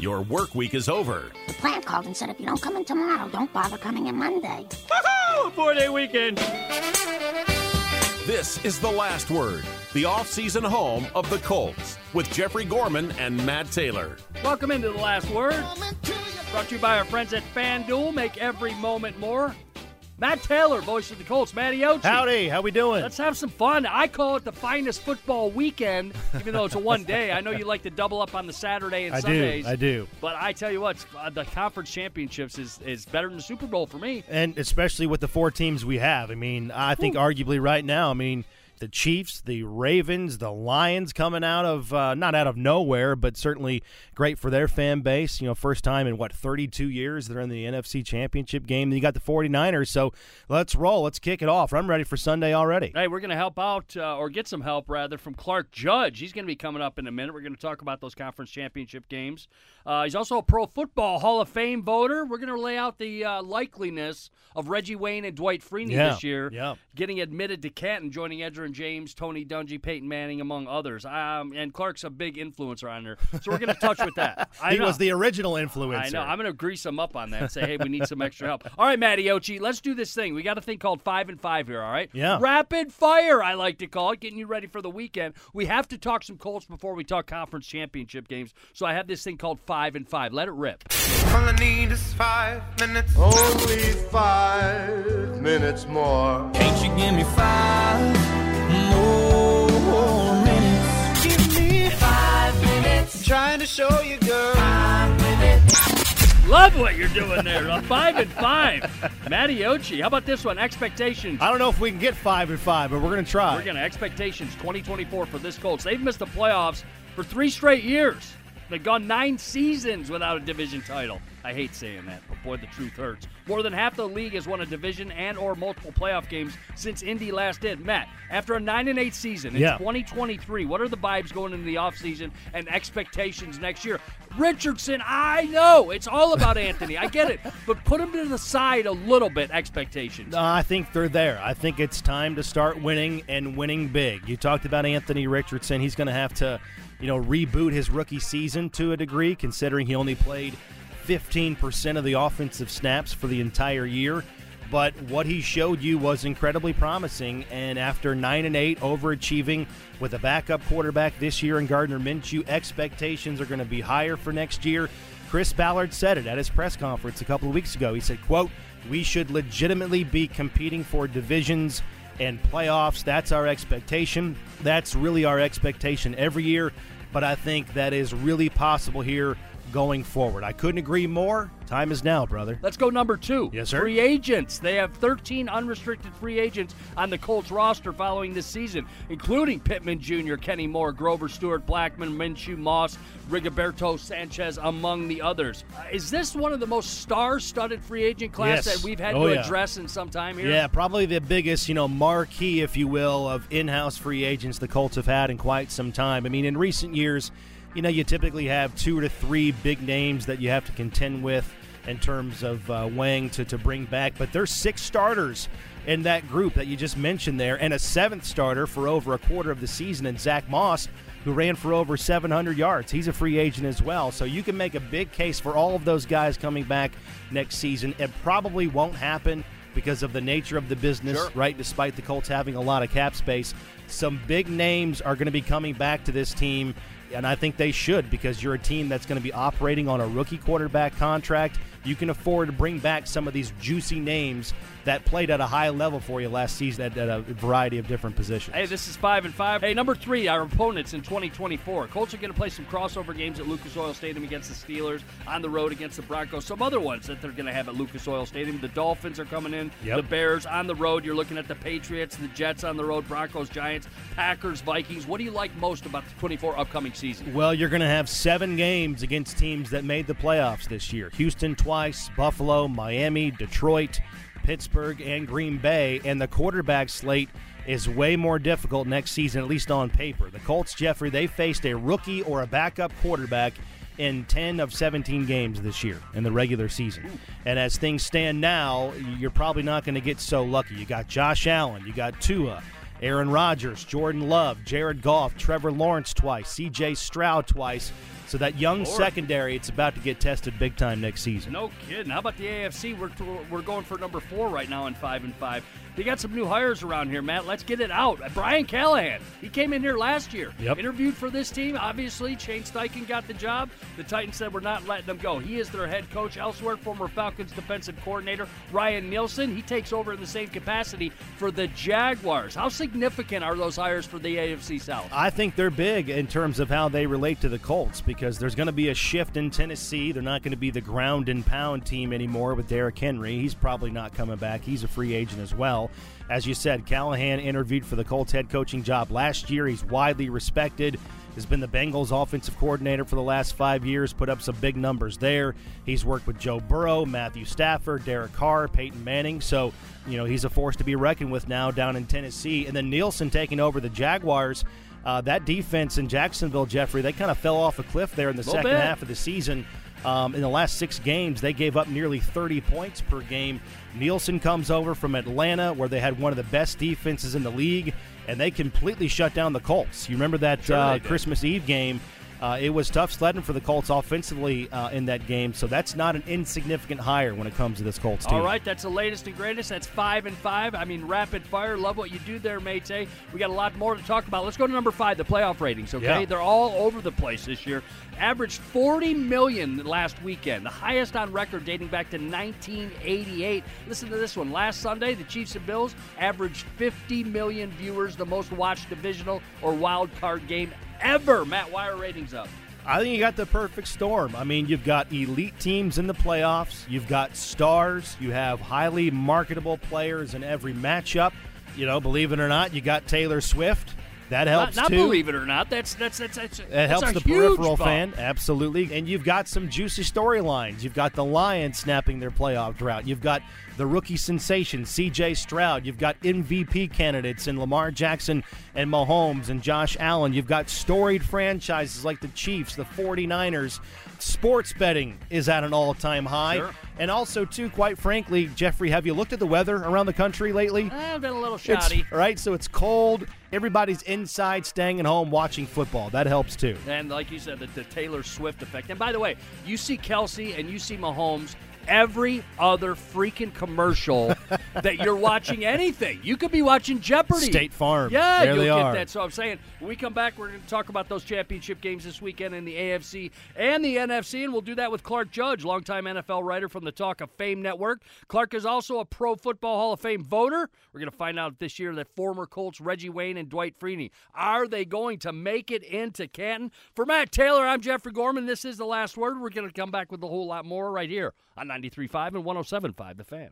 your work week is over. The plant called and said if you don't come in tomorrow, don't bother coming in Monday. Woohoo! Four day weekend. This is The Last Word, the off-season home of the Colts, with Jeffrey Gorman and Matt Taylor. Welcome into the last word. Brought to you by our friends at FanDuel. Make every moment more. Matt Taylor, voice of the Colts. Matty Ochi. Howdy, how we doing? Let's have some fun. I call it the finest football weekend, even though it's a one day. I know you like to double up on the Saturday and I Sundays. do, I do. But I tell you what, uh, the conference championships is, is better than the Super Bowl for me. And especially with the four teams we have. I mean, I think arguably right now, I mean, the Chiefs, the Ravens, the Lions coming out of uh, not out of nowhere, but certainly great for their fan base. You know, first time in what 32 years they're in the NFC Championship game. Then you got the 49ers. So let's roll. Let's kick it off. I'm ready for Sunday already. Hey, we're going to help out, uh, or get some help rather, from Clark Judge. He's going to be coming up in a minute. We're going to talk about those conference championship games. Uh, he's also a Pro Football Hall of Fame voter. We're going to lay out the uh, likeliness of Reggie Wayne and Dwight Freeney Yeah, this year, yeah. getting admitted to Canton, joining Edgerrin James, Tony Dungy, Peyton Manning, among others. Um, and Clark's a big influencer on there, so we're going to touch with that. I he know. was the original influencer. I know. I'm going to grease him up on that and say, hey, we need some extra help. All right, Matty Ochi, let's do this thing. We got a thing called five and five here, all right? Yeah. Rapid fire, I like to call it, getting you ready for the weekend. We have to talk some Colts before we talk conference championship games. So I have this thing called five and five. Let it rip. All I need is five minutes. Only five minutes more. Can't you give me five five minutes. Trying to show you, girl. Five minutes. Love what you're doing there. A five and five. Matty Ochi, how about this one? Expectations. I don't know if we can get five and five, but we're going to try. We're going to expectations 2024 for this Colts. They've missed the playoffs for three straight years. They've gone nine seasons without a division title. I hate saying that, but boy, the truth hurts. More than half the league has won a division and or multiple playoff games since Indy last did. Matt, after a 9 and 8 season in Yeah. 2023, what are the vibes going into the offseason and expectations next year? Richardson, I know it's all about Anthony. I get it, but put him to the side a little bit. Expectations. Uh, I think they're there. I think it's time to start winning and winning big. You talked about Anthony Richardson. He's going to have to, you know, reboot his rookie season to a degree, considering he only played 15% of the offensive snaps for the entire year. But what he showed you was incredibly promising. And after nine and eight, overachieving with a backup quarterback this year in Gardner Minshew, expectations are going to be higher for next year. Chris Ballard said it at his press conference a couple of weeks ago. He said, "quote We should legitimately be competing for divisions and playoffs. That's our expectation. That's really our expectation every year. But I think that is really possible here going forward. I couldn't agree more. Time is now, brother. Let's go number two. Yes, sir. Free agents. They have 13 unrestricted free agents on the Colts roster following this season, including Pittman Jr., Kenny Moore, Grover Stewart, Blackmon, Minshew, Moss, Rigoberto Sanchez, among the others. Uh, is this one of the most star-studded free agent class Yes. that we've had Oh, to yeah. address in some time here? Yeah, probably the biggest, you know, marquee, if you will, of in-house free agents the Colts have had in quite some time. I mean, in recent years, you know, you typically have two to three big names that you have to contend with in terms of uh, weighing to, to bring back, but there's six starters in that group that you just mentioned there, and a seventh starter for over a quarter of the season in Zach Moss, who ran for over 700 yards. He's a free agent as well, so you can make a big case for all of those guys coming back next season. It probably won't happen because of the nature of the business, Sure. right? Despite the Colts having a lot of cap space, some big names are going to be coming back to this team, and I think they should because you're a team that's going to be operating on a rookie quarterback contract. You can afford to bring back some of these juicy names that played at a high level for you last season at, at a variety of different positions. Hey, this is five and five. Hey, number three, our opponents in 2024. Colts are going to play some crossover games at Lucas Oil Stadium against the Steelers, on the road against the Broncos. Some other ones that they're going to have at Lucas Oil Stadium. The Dolphins are coming in. Yep. The Bears on the road. You're looking at the Patriots, the Jets on the road, Broncos, Giants, Packers, Vikings. What do you like most about the 24 upcoming season? Well, you're going to have seven games against teams that made the playoffs this year Houston twice, Buffalo, Miami, Detroit, Pittsburgh, and Green Bay. And the quarterback slate is way more difficult next season, at least on paper. The Colts, Jeffrey, they faced a rookie or a backup quarterback in 10 of 17 games this year in the regular season. And as things stand now, you're probably not going to get so lucky. You got Josh Allen, you got Tua. Aaron Rodgers, Jordan Love, Jared Goff, Trevor Lawrence twice, CJ Stroud twice. So that young Lord. secondary, it's about to get tested big time next season. No kidding. How about the AFC? We're, we're going for number four right now in five and five. They got some new hires around here, Matt. Let's get it out. Uh, Brian Callahan. He came in here last year. Yep. Interviewed for this team. Obviously, Shane Steichen got the job. The Titans said we're not letting him go. He is their head coach. Elsewhere, former Falcons defensive coordinator Ryan Nielsen. He takes over in the same capacity for the Jaguars. How significant are those hires for the AFC South? I think they're big in terms of how they relate to the Colts because there's going to be a shift in Tennessee. They're not going to be the ground and pound team anymore with Derrick Henry. He's probably not coming back. He's a free agent as well. As you said, Callahan interviewed for the Colts head coaching job last year. He's widely respected. Has been the Bengals offensive coordinator for the last five years, put up some big numbers there. He's worked with Joe Burrow, Matthew Stafford, Derek Carr, Peyton Manning. So, you know, he's a force to be reckoned with now down in Tennessee. And then Nielsen taking over the Jaguars. Uh, that defense in Jacksonville, Jeffrey, they kind of fell off a cliff there in the second bit. half of the season. Um, in the last six games, they gave up nearly 30 points per game. Nielsen comes over from Atlanta, where they had one of the best defenses in the league, and they completely shut down the Colts. You remember that Sure uh. Christmas Eve game? Uh, it was tough sledding for the Colts offensively uh, in that game, so that's not an insignificant hire when it comes to this Colts team. All right, that's the latest and greatest. That's five and five. I mean, rapid fire. Love what you do there, Mate. We got a lot more to talk about. Let's go to number five, the playoff ratings. Okay, Yeah. they're all over the place this year. Averaged 40 million last weekend, the highest on record dating back to 1988. Listen to this one. Last Sunday, the Chiefs and Bills averaged 50 million viewers, the most watched divisional or wild card game ever. Matt, why are ratings up? I think you got the perfect storm. I mean, you've got elite teams in the playoffs, you've got stars, you have highly marketable players in every matchup. You know, believe it or not, you got Taylor Swift. That helps not, not too. believe it or not, that's that's that's that's, It that's helps the peripheral bump. fan, absolutely. And you've got some juicy storylines. You've got the Lions snapping their playoff drought. You've got the rookie sensation, C.J. Stroud. You've got MVP candidates in Lamar Jackson and Mahomes and Josh Allen. You've got storied franchises like the Chiefs, the 49ers. Sports betting is at an all-time high. Sure. And also, too, quite frankly, Jeffrey, have you looked at the weather around the country lately? Eh, I've been a little It's, shoddy. right, so it's cold. Everybody's inside, staying at home, watching football. That helps too. And like you said, the, the Taylor Swift effect. And by the way, you see Kelsey and you see Mahomes every other freaking commercial that you're watching anything. You could be watching Jeopardy. State Farm. Yeah, There you'll get are. that. So I'm saying when we come back, we're going to talk about those championship games this weekend in the AFC and the NFC, and we'll do that with Clark Judge, longtime NFL writer from the Talk of Fame Network. Clark is also a Pro Football Hall of Fame voter. We're going to find out this year that former Colts Reggie Wayne and Dwight Freeney are they going to make it into Canton? For Matt Taylor, I'm Jeffrey Gorman. This is the last word. We're going to come back with a whole lot more right here on 93.5 and 107.5 The Fan.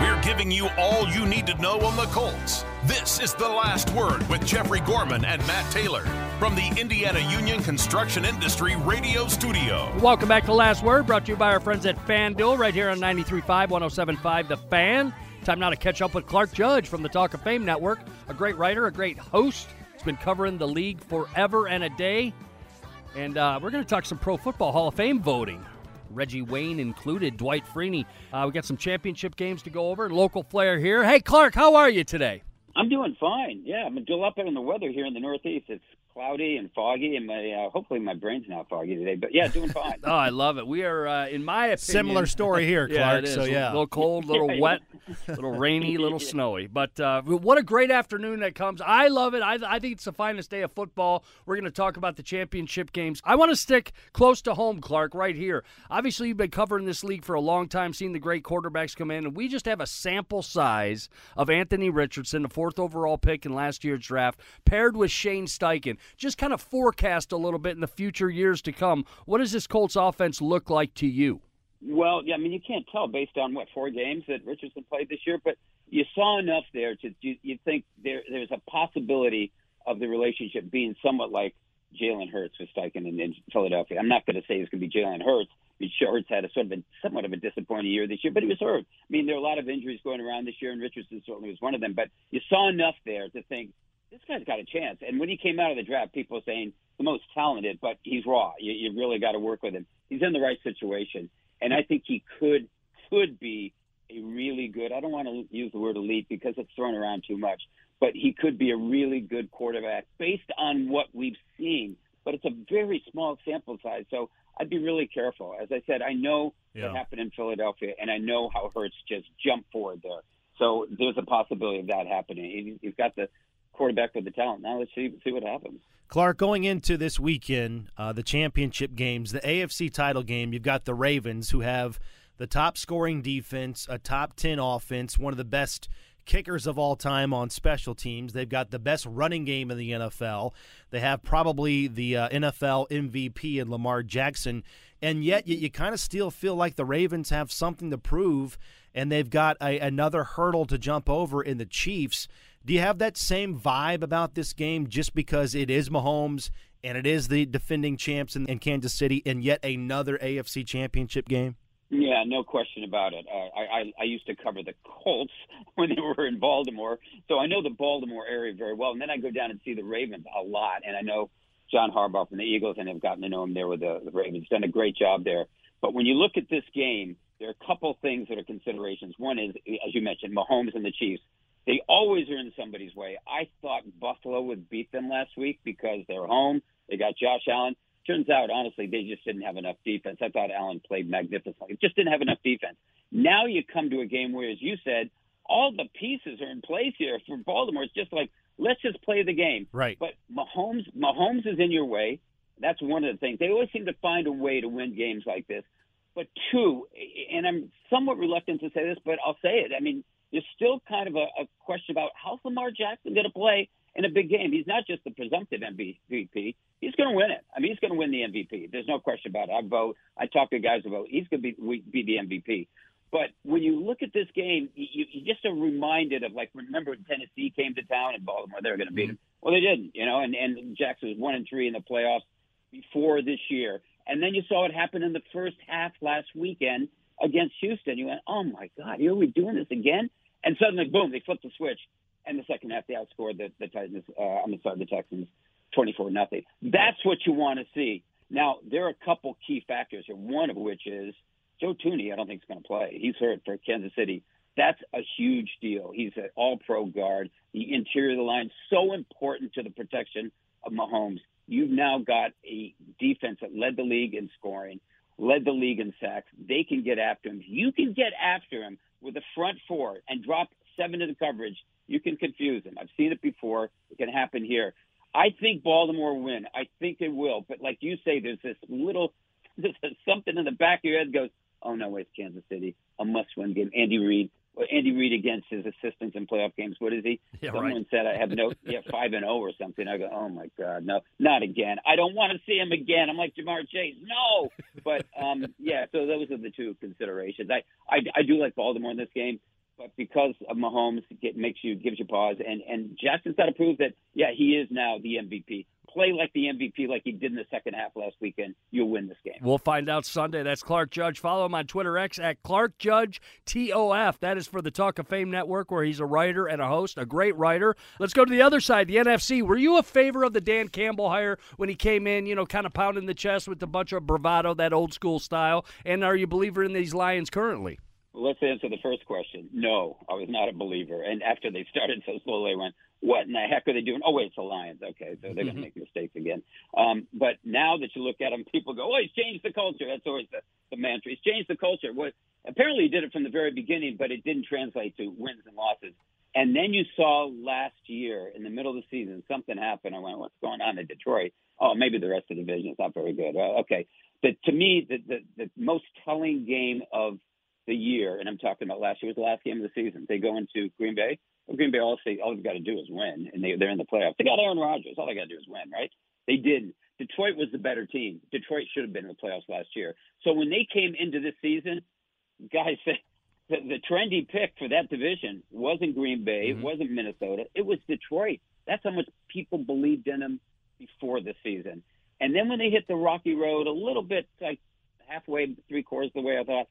We're giving you all you need to know on the Colts. This is The Last Word with Jeffrey Gorman and Matt Taylor from the Indiana Union Construction Industry Radio Studio. Welcome back to Last Word, brought to you by our friends at FanDuel, right here on 93.5, 107.5 The Fan. Time now to catch up with Clark Judge from the Talk of Fame Network, a great writer, a great host. He's been covering the league forever and a day. And uh, we're going to talk some Pro Football Hall of Fame voting. Reggie Wayne included, Dwight Freeney. Uh, we got some championship games to go over, local flair here. Hey, Clark, how are you today? I'm doing fine. Yeah, I'm a little up in the weather here in the Northeast. It's cloudy and foggy, and my uh, hopefully my brain's not foggy today. But yeah, doing fine. Oh, I love it. We are, uh, in my opinion, Similar story here, Yeah, Clark. it is. So yeah, a little cold, a little Yeah, wet, a little rainy, a little snowy. But uh, what a great afternoon that comes. I love it. I, I think it's the finest day of football. We're going to talk about the championship games. I want to stick close to home, Clark, right here. Obviously, you've been covering this league for a long time, seeing the great quarterbacks come in, and we just have a sample size of Anthony Richardson, the fourth overall pick in last year's draft, paired with Shane Steichen. Just kind of forecast a little bit in the future years to come. What does this Colts offense look like to you? Well, yeah, I mean you can't tell based on what four games that Richardson played this year, but you saw enough there to you, you think there there's a possibility of the relationship being somewhat like Jalen Hurts with Steichen in, in Philadelphia. I'm not going to say it's going to be Jalen Hurts. I mean, Hurts had a sort of a somewhat of a disappointing year this year, but he was hurt. I mean, there are a lot of injuries going around this year, and Richardson certainly was one of them. But you saw enough there to think this guy's got a chance. And when he came out of the draft, people were saying the most talented, but he's raw. You, you really got to work with him. He's in the right situation, and I think he could could be a really good. I don't want to use the word elite because it's thrown around too much, but he could be a really good quarterback based on what we've seen but it's a very small sample size. So I'd be really careful. As I said, I know Yeah. what happened in Philadelphia, and I know how Hurts just jumped forward there. So there's a possibility of that happening. He- He's got the quarterback with the talent. Now let's see see what happens. Clark, going into this weekend, uh, the championship games, the AFC title game, you've got the Ravens, who have the top scoring defense, a top 10 offense, one of the best kickers of all time on special teams. They've got the best running game in the NFL. They have probably the uh, NFL MVP in Lamar Jackson. And yet, you, you kind of still feel like the Ravens have something to prove, and they've got a, another hurdle to jump over in the Chiefs. Do you have that same vibe about this game just because it is Mahomes and it is the defending champs in, in Kansas City and yet another AFC championship game? Yeah, no question about it. Uh, I, I I used to cover the Colts when they were in Baltimore, so I know the Baltimore area very well. And then I go down and see the Ravens a lot, and I know John Harbaugh from the Eagles, and have gotten to know him there with the, the Ravens. Done a great job there. But when you look at this game, there are a couple things that are considerations. One is, as you mentioned, Mahomes and the Chiefs. They always are in somebody's way. I thought Buffalo would beat them last week because they're home. They got Josh Allen. Turns out, honestly, they just didn't have enough defense. I thought Allen played magnificently. Just didn't have enough defense. Now you come to a game where, as you said, all the pieces are in place here for Baltimore. It's just like let's just play the game. Right. But Mahomes, Mahomes is in your way. That's one of the things. They always seem to find a way to win games like this. But two, and I'm somewhat reluctant to say this, but I'll say it. I mean, there's still kind of a, a question about how's Lamar Jackson going to play in a big game. He's not just the presumptive MVP. He's going to win it. I mean, he's going to win the MVP. There's no question about it. I vote. I talk to guys about. He's going to be be the MVP. But when you look at this game, you, you just are reminded of like remember when Tennessee came to town and Baltimore they were going to beat them. Mm-hmm. Well, they didn't, you know. And and Jackson was one and three in the playoffs before this year, and then you saw it happen in the first half last weekend against Houston. You went, oh my God, here we doing this again? And suddenly, boom, they flipped the switch, and the second half they outscored the, the Titans. Uh, I'm sorry, the Texans, twenty-four nothing. That's what you want to see. Now there are a couple key factors here. One of which is Joe Thuney. I don't think is going to play. He's hurt for Kansas City. That's a huge deal. He's an all-pro guard. The interior of the line so important to the protection of Mahomes. You've now got a defense that led the league in scoring, led the league in sacks. They can get after him. You can get after him with a front four and drop seven into coverage. You can confuse him. I've seen it before. It can happen here. I think Baltimore win. I think they will. But like you say, there's this little, there's something in the back of your head goes, oh no, it's Kansas City, a must-win game. Andy Reid, well, Andy Reid against his assistants in playoff games. What is he? Yeah, Someone right. said I have no, yeah, five and zero or something. I go, oh my god, no, not again. I don't want to see him again. I'm like Ja'Marr Chase, no. But um, yeah, so those are the two considerations. I, I, I do like Baltimore in this game, but because of Mahomes, it makes you gives you pause. And and Jackson's got to prove that, yeah, he is now the MVP. Play like the MVP, like he did in the second half last weekend. You'll win this game. We'll find out Sunday. That's Clark Judge. Follow him on Twitter X at Clark Judge TOF. That is for the Talk of Fame Network, where he's a writer and a host, a great writer. Let's go to the other side, the NFC. Were you a favor of the Dan Campbell hire when he came in, you know, kind of pounding the chest with a bunch of bravado, that old school style? And are you believer in these Lions currently? Let's answer the first question. No, I was not a believer. And after they started so slowly, I went, what in the heck are they doing? Oh, wait, it's the Lions. Okay, so they're going to make mistakes again. Um, but now that you look at them, people go, oh, he's changed the culture. That's always the, the mantra. He's changed the culture. Well, apparently he did it from the very beginning, but it didn't translate to wins and losses. And then you saw last year in the middle of the season, something happened. I went, what's going on in Detroit? Oh, maybe the rest of the division is not very good. Well, okay. The, to me, the, the, the most telling game of the year, and I'm talking about last year, was the last game of the season. They go into Green Bay. Well, Green Bay all say all they've got to do is win, and they, they're in the playoffs. They got Aaron Rodgers. All they got to do is win, right? They didn't. Detroit was the better team. Detroit should have been in the playoffs last year. So when they came into this season, guys the, the trendy pick for that division wasn't Green Bay, it wasn't Minnesota, it was Detroit. That's how much people believed in them before the season. And then when they hit the rocky road, a little bit like halfway, three quarters of the way, I thought,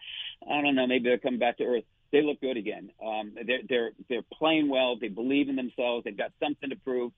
I don't know, maybe they'll come back to earth. They look good again. Um, they're they're they're playing well. They believe in themselves. They've got something to prove.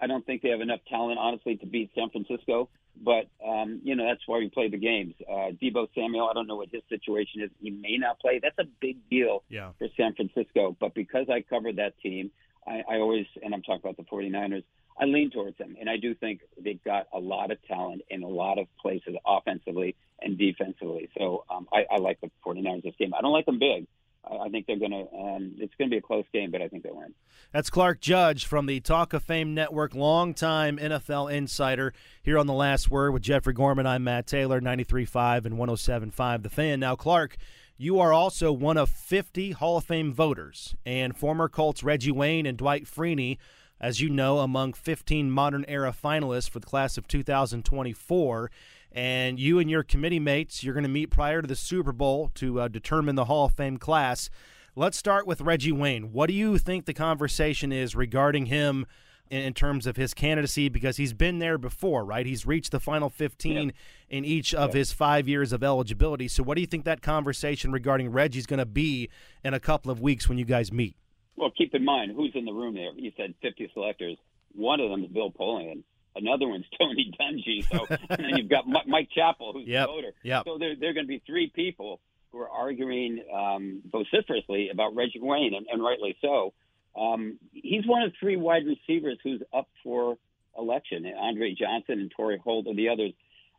I don't think they have enough talent, honestly, to beat San Francisco. But um, you know that's why we play the games. Uh, Deebo Samuel, I don't know what his situation is. He may not play. That's a big deal Yeah. for San Francisco. But because I covered that team, I, I always, and I'm talking about the 49ers, I lean towards them, and I do think they've got a lot of talent in a lot of places, offensively and defensively. So um, I, I like the 49ers this game. I don't like them big. I, think they're going to. Um, it's going to be a close game, but I think they'll win. That's Clark Judge from the Talk of Fame Network, longtime NFL insider here on the Last Word with Jeffrey Gorman. I'm Matt Taylor, 93.5 and 107.5 The Fan. Now, Clark. You are also one of 50 Hall of Fame voters, and former Colts Reggie Wayne and Dwight Freeney as you know, among 15 modern era finalists for the class of 2024. And you and your committee mates, you're going to meet prior to the Super Bowl to uh, determine the Hall of Fame class. Let's start with Reggie Wayne. What do you think the conversation is regarding him in, terms of his candidacy? Because he's been there before, right? He's reached the final 15 yeah. in each of yeah. his five years of eligibility. So, what do you think that conversation regarding Reggie's going to be in a couple of weeks when you guys meet? Well, keep in mind who's in the room there. You said 50 selectors. One of them is Bill Polian. Another one's Tony Dungy. So, and then you've got Mike Chappell, who's yep. the voter. Yep. So there, there are going to be three people who are arguing um, vociferously about Reggie Wayne, and, and rightly so. Um, he's one of three wide receivers who's up for election. Andre Johnson and Torry Holt are the others.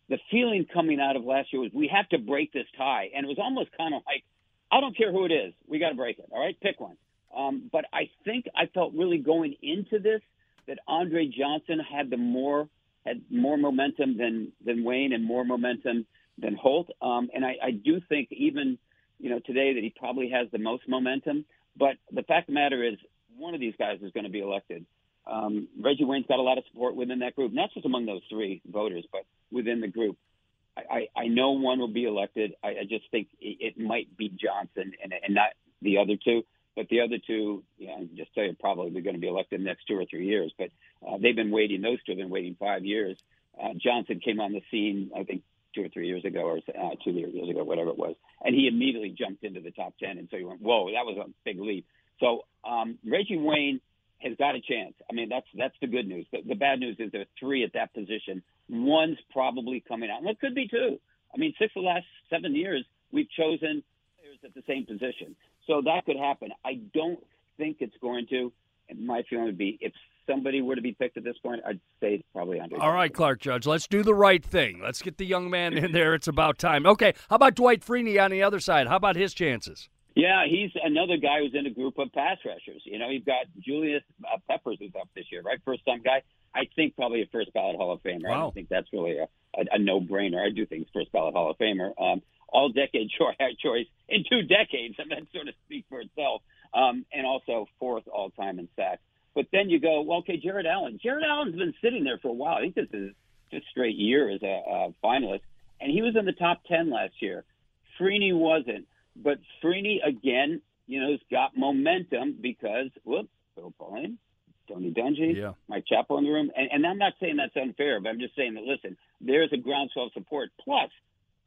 The feeling coming out of last year was we have to break this tie, and it was almost kind of like, I don't care who it is, we got to break it. All right, pick one. Um, but I think I felt really going into this that Andre Johnson had the more had more momentum than than Wayne and more momentum than Holt. Um, and I, I do think even you know today that he probably has the most momentum. But the fact of the matter is, one of these guys is going to be elected. Um, Reggie Wayne's got a lot of support within that group, not just among those three voters, but within the group. I, I, I know one will be elected. I, I just think it, it might be Johnson and, and not the other two. But the other two, yeah, I just tell you, probably going to be elected in the next two or three years. But uh, they've been waiting; those two have been waiting five years. Uh, Johnson came on the scene, I think, two or three years ago, or uh, two years ago, whatever it was, and he immediately jumped into the top ten. And so you went, "Whoa, that was a big leap." So um, Reggie Wayne has got a chance. I mean, that's that's the good news. The, the bad news is there are three at that position. One's probably coming out, and it could be two. I mean, six of the last seven years, we've chosen players at the same position. So that could happen. I don't think it's going to. And my feeling would be if somebody were to be picked at this point, I'd say it's probably under. All right, Clark Judge, let's do the right thing. Let's get the young man in there. It's about time. Okay, how about Dwight Freeney on the other side? How about his chances? Yeah, he's another guy who's in a group of pass rushers. You know, you've got Julius uh, Peppers who's up this year, right? First time guy. I think probably a first ballot Hall of Famer. Wow. I don't think that's really a, a, a no brainer. I do think he's first ballot Hall of Famer. Um, all decade choice in two decades, and that sort of speaks for itself. Um, and also fourth all time in sacks. But then you go, well, okay, Jared Allen. Jared Allen's been sitting there for a while. I think this is fifth straight year as a, a finalist, and he was in the top ten last year. Freeney wasn't, but Freeney again, you know, has got momentum because whoop, Bill Polian, Tony Dungy, yeah. Mike Chappell in the room, and, and I'm not saying that's unfair, but I'm just saying that listen, there's a groundswell of support. Plus,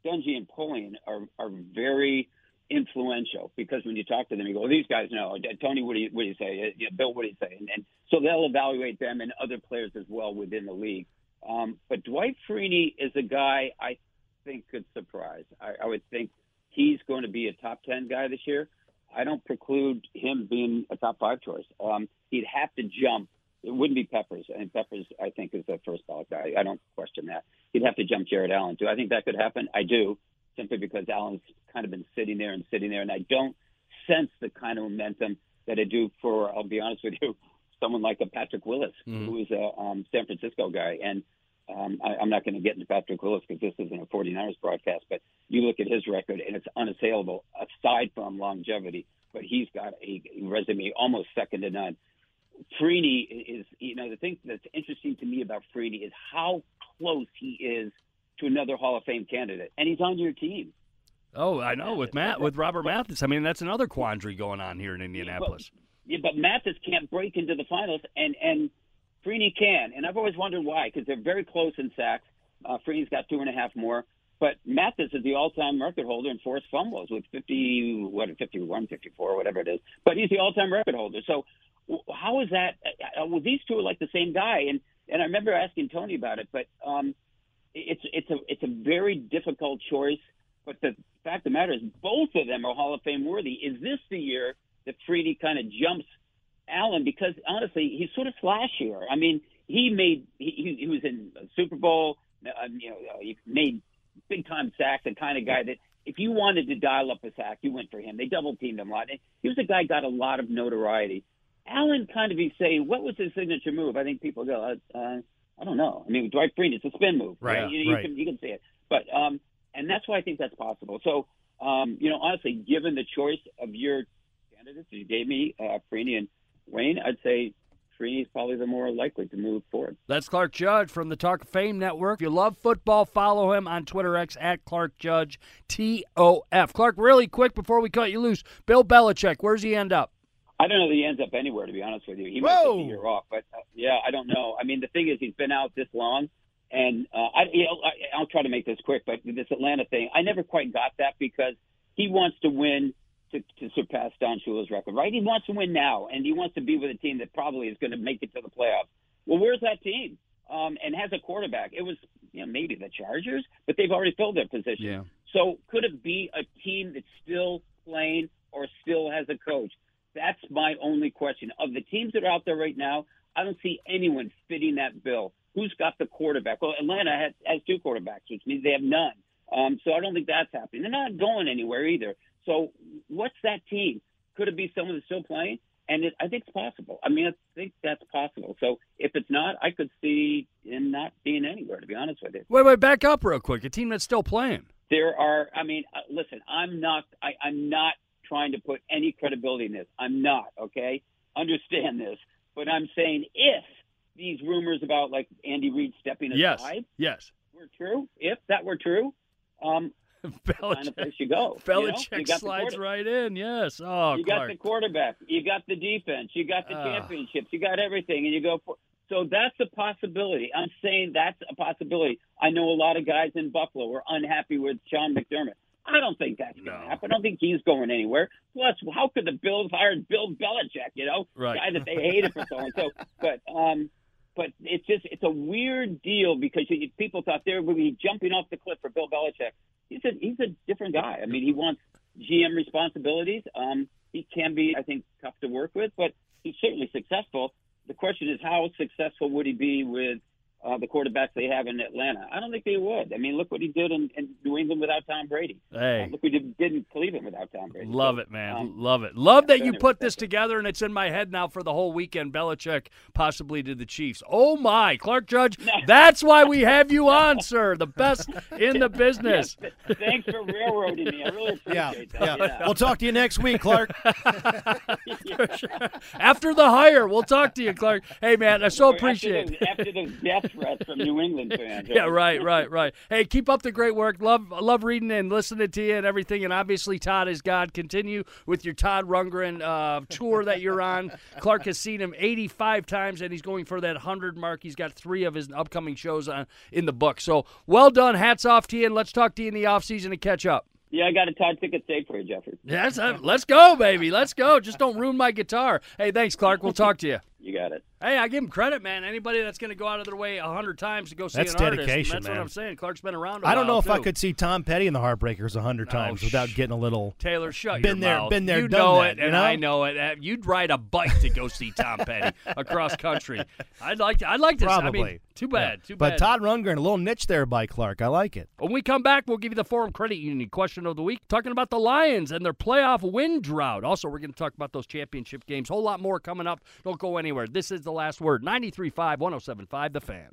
Dungy and Polian are are very influential because when you talk to them, you go, well, "These guys know." Tony, what do you what do you say? Uh, Bill, what do you say? And, and so they'll evaluate them and other players as well within the league. Um, but Dwight Freeney is a guy I think could surprise. I, I would think he's going to be a top ten guy this year. I don't preclude him being a top five choice. Um, he'd have to jump it wouldn't be Peppers. and Peppers, I think, is the first ballot guy. I don't question that. He'd have to jump Jared Allen. Do I think that could happen? I do, simply because Allen's kind of been sitting there and sitting there, and I don't sense the kind of momentum that I do for, I'll be honest with you, someone like a Patrick Willis, mm-hmm. who is a um, San Francisco guy. And um, I, I'm not going to get into Patrick Willis because this isn't a 49ers broadcast, but you look at his record, and it's unassailable aside from longevity. But he's got a resume almost second to none. Freeney is, you know, the thing that's interesting to me about Freeney is how close he is to another Hall of Fame candidate, and he's on your team. Oh, I know with Matt with Robert Mathis. I mean, that's another quandary going on here in Indianapolis. Yeah, but, yeah, but Mathis can't break into the finals, and and Freeney can, and I've always wondered why because they're very close in sacks. Uh, Freeney's got two and a half more, but Mathis is the all-time record holder in forced fumbles with 50, what, 51, 54, whatever it is. But he's the all-time record holder. So how is that? Uh, uh, well, these two are like the same guy, and and I remember asking Tony about it, but um, it's it's a it's a very difficult choice. But the fact of the matter is, both of them are Hall of Fame worthy. Is this the year that Freeney kind of jumps Allen? Because honestly, he's sort of flashier. I mean, he made he, he was in Super Bowl. Um, you know, uh, he made big time sacks. The kind of guy that if you wanted to dial up a sack, you went for him. They double teamed him a lot. He was a guy got a lot of notoriety. Allen kind of you say, what was his signature move? I think people go, uh, uh, I don't know. I mean, Dwight Freeney, it's a spin move, Right, You, you right. can you can see it, but um, and that's why I think that's possible. So, um, you know, honestly, given the choice of your candidates, you gave me uh, Freeney and Wayne, I'd say Freeney is probably the more likely to move forward. That's Clark Judge from the Talk of Fame Network. If you love football, follow him on Twitter X at Clark Judge TOF. Clark, really quick before we cut you loose, Bill Belichick, where's he end up? I don't know that he ends up anywhere, to be honest with you. He might take a year off, but uh, yeah, I don't know. I mean, the thing is, he's been out this long, and uh, I, you know, I, I'll try to make this quick. But this Atlanta thing, I never quite got that because he wants to win to, to surpass Don Shula's record, right? He wants to win now, and he wants to be with a team that probably is going to make it to the playoffs. Well, where's that team? Um, and has a quarterback. It was you know maybe the Chargers, but they've already filled their position. Yeah. So could it be a team that's still playing or still has a coach? That's my only question. Of the teams that are out there right now, I don't see anyone fitting that bill. Who's got the quarterback? Well, Atlanta has, has two quarterbacks, which means they have none. Um, so I don't think that's happening. They're not going anywhere either. So what's that team? Could it be someone that's still playing? And it, I think it's possible. I mean, I think that's possible. So if it's not, I could see him not being anywhere. To be honest with you. Wait, wait, back up real quick. A team that's still playing. there are i mean uh, listen i'm not I, i'm not trying to put any credibility in this i'm not okay understand this but i'm saying if these rumors about like andy reid stepping aside Yes. yes. were true if that were true um kind of place you go you know? Belichick you slides right in. Yes. Oh, you Clark. got the quarterback you got the defense you got the Ah. championships you got everything and you go for so that's a possibility. I'm saying that's a possibility. I know a lot of guys in Buffalo were unhappy with Sean McDermott. I don't think that's going to No. happen. I don't think he's going anywhere. Plus, how could the Bills hire Bill Belichick? You know, Right. guy that they hated for so long. So, but um, but it's just it's a weird deal because you, people thought they were going to be jumping off the cliff for Bill Belichick. He's a he's a different guy. I mean, he wants GM responsibilities. Um, he can be, I think, tough to work with, but he's certainly successful. The question is, how successful would he be with uh, the quarterbacks they have in Atlanta? I don't think they would. I mean, look what he did in, in New England without Tom Brady. Hey. Uh, look what he did, did in Cleveland without Tom Brady. Love So, it, man. um, Love it. Love that you put this together, and it's in my head now for the whole weekend. Belichick possibly to the Chiefs. Oh my, Clark Judge. That's why we have you on, sir. The best in the business. Yes, thanks for railroading me. I really Yeah, appreciate yeah. that. We'll talk to you next week, Clark. After the hire, we'll talk to you, Clark. Hey, man, I so After appreciate those- it. After those death from New England fans. Yeah, right, right, right. Hey, keep up the great work. Love, love reading and listening to you and everything. And obviously, Todd is God. Continue with your Todd Rundgren uh, tour that you're on. Clark has seen him 85 times, and he's going for that 100 mark. He's got three of his upcoming shows on, in the book. So, well done. Hats off to you, and let's talk to you in the off season and catch up. Yeah, I got a Todd ticket saved for you, Jeffrey. Yes, uh, let's go, baby. Let's go. Just don't ruin my guitar. Hey, thanks, Clark. We'll talk to you. You got it. Hey, I give him credit, man. Anybody that's going to go out of their way a hundred times to go see That's an artist, dedication, that's man. what I'm saying. Clark's been around. a I don't know while, if I could see Tom Petty and the Heartbreakers a hundred times Oh, without getting a little. Taylor, shut Been your there, mouth. been there, you done know that, it, you and know? I know it. You'd ride a bike to go see Tom Petty across country. I'd like to. I'd like to. I Probably. mean, too bad. Yeah. Too But bad. Todd Rundgren, a little niche there by Clark. I like it. When we come back, we'll give you the Forum Credit Union question of the week, talking about the Lions and their playoff win drought. Also, we're going to talk about those championship games. Whole lot more coming up. Don't go anywhere. This is the last word. 93.5, 107.5, The Fan.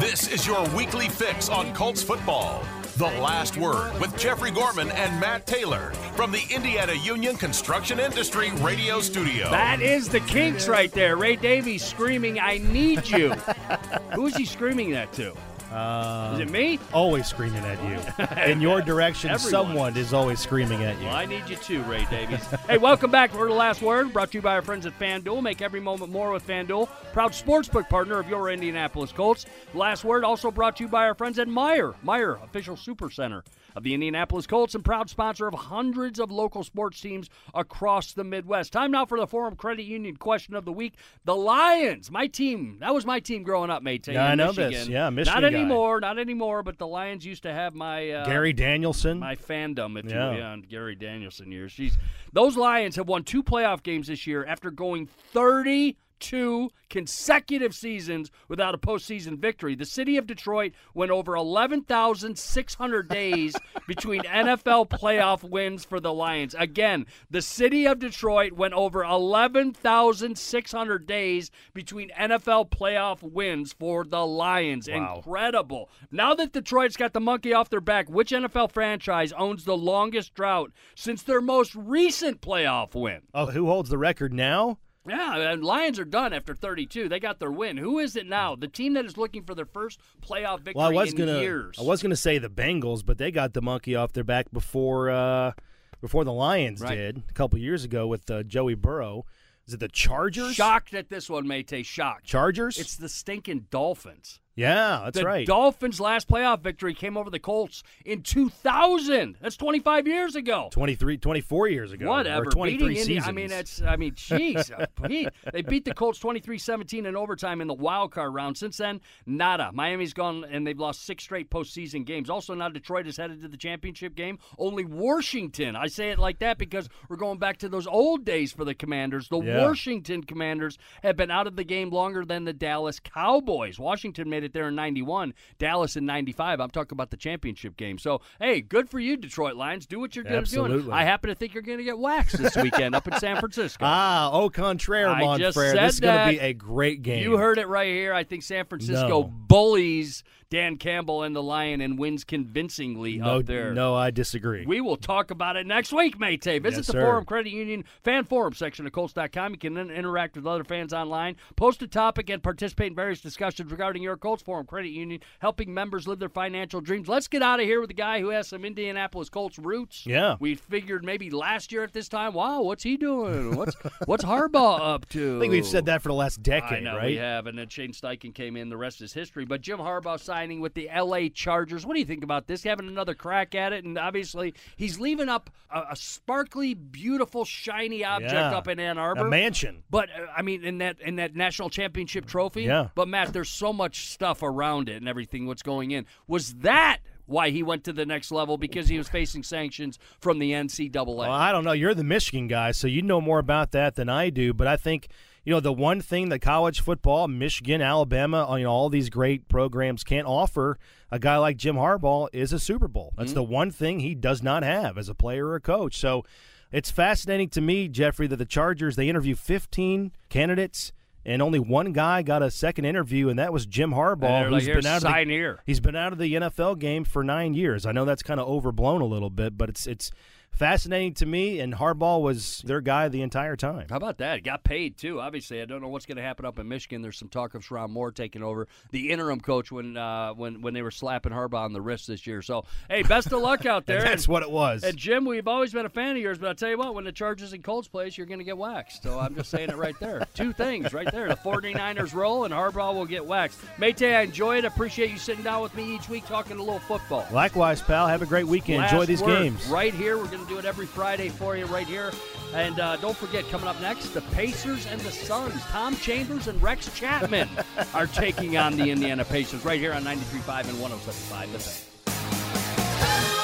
This is your weekly fix on Colts football. The Last Word with Jeffrey Gorman and Matt Taylor from the Indiana Union Construction Industry Radio Studio. That is the Kinks right there. Ray Davies screaming, I need you. Who is he screaming that to? Uh, Is it me? always screaming at you. In your direction, Everyone. someone is always screaming at you. Well, I need you too, Ray Davies. hey, welcome back for the last word. Brought to you by our friends at FanDuel. Make every moment more with FanDuel, proud sportsbook partner of your Indianapolis Colts. Last word also brought to you by our friends at Meijer, Meijer, official super center of the Indianapolis Colts and proud sponsor of hundreds of local sports teams across the Midwest. Time now for the Forum Credit Union question of the week. The Lions, my team. That was my team growing up, mate. Yeah, I know Michigan. this. Yeah, Michigan Not guy. anymore, not anymore. But the Lions used to have my uh, Gary Danielson. my fandom, if Yeah. you will, yeah, on Gary Danielson years. She's those Lions have won two playoff games this year after going thirty 32 consecutive seasons without a postseason victory. The city of Detroit went over 11,600 days between NFL playoff wins for the Lions. Again, the city of Detroit went over 11,600 days between NFL playoff wins for the Lions. Wow. Incredible. Now that Detroit's got the monkey off their back, which NFL franchise owns the longest drought since their most recent playoff win? Oh, who holds the record now? Yeah, and Lions are done after 32. They got their win. Who is it now? The team that is looking for their first playoff victory Well, I was in gonna, years. I was gonna say the Bengals, but they got the monkey off their back before, uh, before the Lions Right. did a couple years ago with uh, Joey Burrow. Is it the Chargers? shocked at this one, Mate. Shocked. Chargers? It's the stinking Dolphins. Yeah, that's the right. Dolphins' last playoff victory came over the Colts in 2000. That's 25 years ago. 23, 24 years ago. Whatever. Or 23 Beating Indi- seasons. I mean, it's. I mean, jeez. uh, They beat the Colts 23-17 in overtime in the wild card round. Since then, nada. Miami's gone and they've lost six straight postseason games. Also, now Detroit is headed to the championship game. Only Washington. I say it like that because we're going back to those old days for the Commanders. The Yeah. Washington Commanders have been out of the game longer than the Dallas Cowboys. Washington made it there in 91, Dallas in 95. I'm talking about the championship game. So, hey, good for you, Detroit Lions. Do what you're going to do. Absolutely. I happen to think you're going to get waxed this weekend up in San Francisco. ah, au contraire, I mon frere. This is going to be a great game. You heard it right here. I think San Francisco No. bullies Dan Campbell and the Lion and wins convincingly no, up there. no, I disagree. We will talk about it next week, Mate. Visit Yes, the sir. Forum Credit Union fan forum section of Colts.com. You can then interact with other fans online, post a topic, and participate in various discussions regarding your Colts Forum Credit Union, helping members live their financial dreams. Let's get out of here with the guy who has some Indianapolis Colts roots. Yeah. We figured maybe last year at this time, wow, what's he doing? What's what's Harbaugh up to? I think we've said that for the last decade, I know right? we have, and then Shane Steichen came in. The rest is history. But Jim Harbaugh signing with the L.A. Chargers. What do you think about this? Having another crack at it, and obviously he's leaving up a, a sparkly, beautiful, shiny object Yeah. up in Ann Arbor. A mansion. But uh, I mean, in that in that national championship trophy. Yeah. But Matt, there's so much stuff around it and everything. What's going in? Was that why he went to the next level? Because he was facing sanctions from the NCAA. Well, I don't know. You're the Michigan guy, so you know more about that than I do. But I think you know the one thing that college football, Michigan, Alabama, you know, all these great programs can't offer a guy like Jim Harbaugh is a Super Bowl. That's mm-hmm. the one thing he does not have as a player or a coach. So it's fascinating to me, Jeffrey, that the Chargers they interview 15 candidates. And only one guy got a second interview, and that was Jim Harbaugh, they're like, been out of the, here." He's been out of the NFL game for nine years. I know that's kind of overblown a little bit, but it's it's fascinating to me. And Harbaugh was their guy the entire time. How about that? Got paid too. Obviously, I don't know what's going to happen up in Michigan. There's some talk of Sherrone Moore taking over the interim coach when uh, when when they were slapping Harbaugh on the wrist this year. So, hey, best of luck out there. And that's And- what it was. And Jim, we've always been a fan of yours, but I tell you what, when the Chargers and Colts plays, you're going to get waxed. So I'm just saying it right there. Two things right there. The 49ers roll, and Harbaugh will get waxed. Mate, I enjoy it. Appreciate you sitting down with me each week talking a little football. Likewise, pal. Have a great weekend. Enjoy these games. Right here. We're going to do it every Friday for you right here. And uh, don't forget, coming up next, the Pacers and the Suns. Tom Chambers and Rex Chapman are taking on the Indiana Pacers right here on 93.5 and 107.5 The Fan.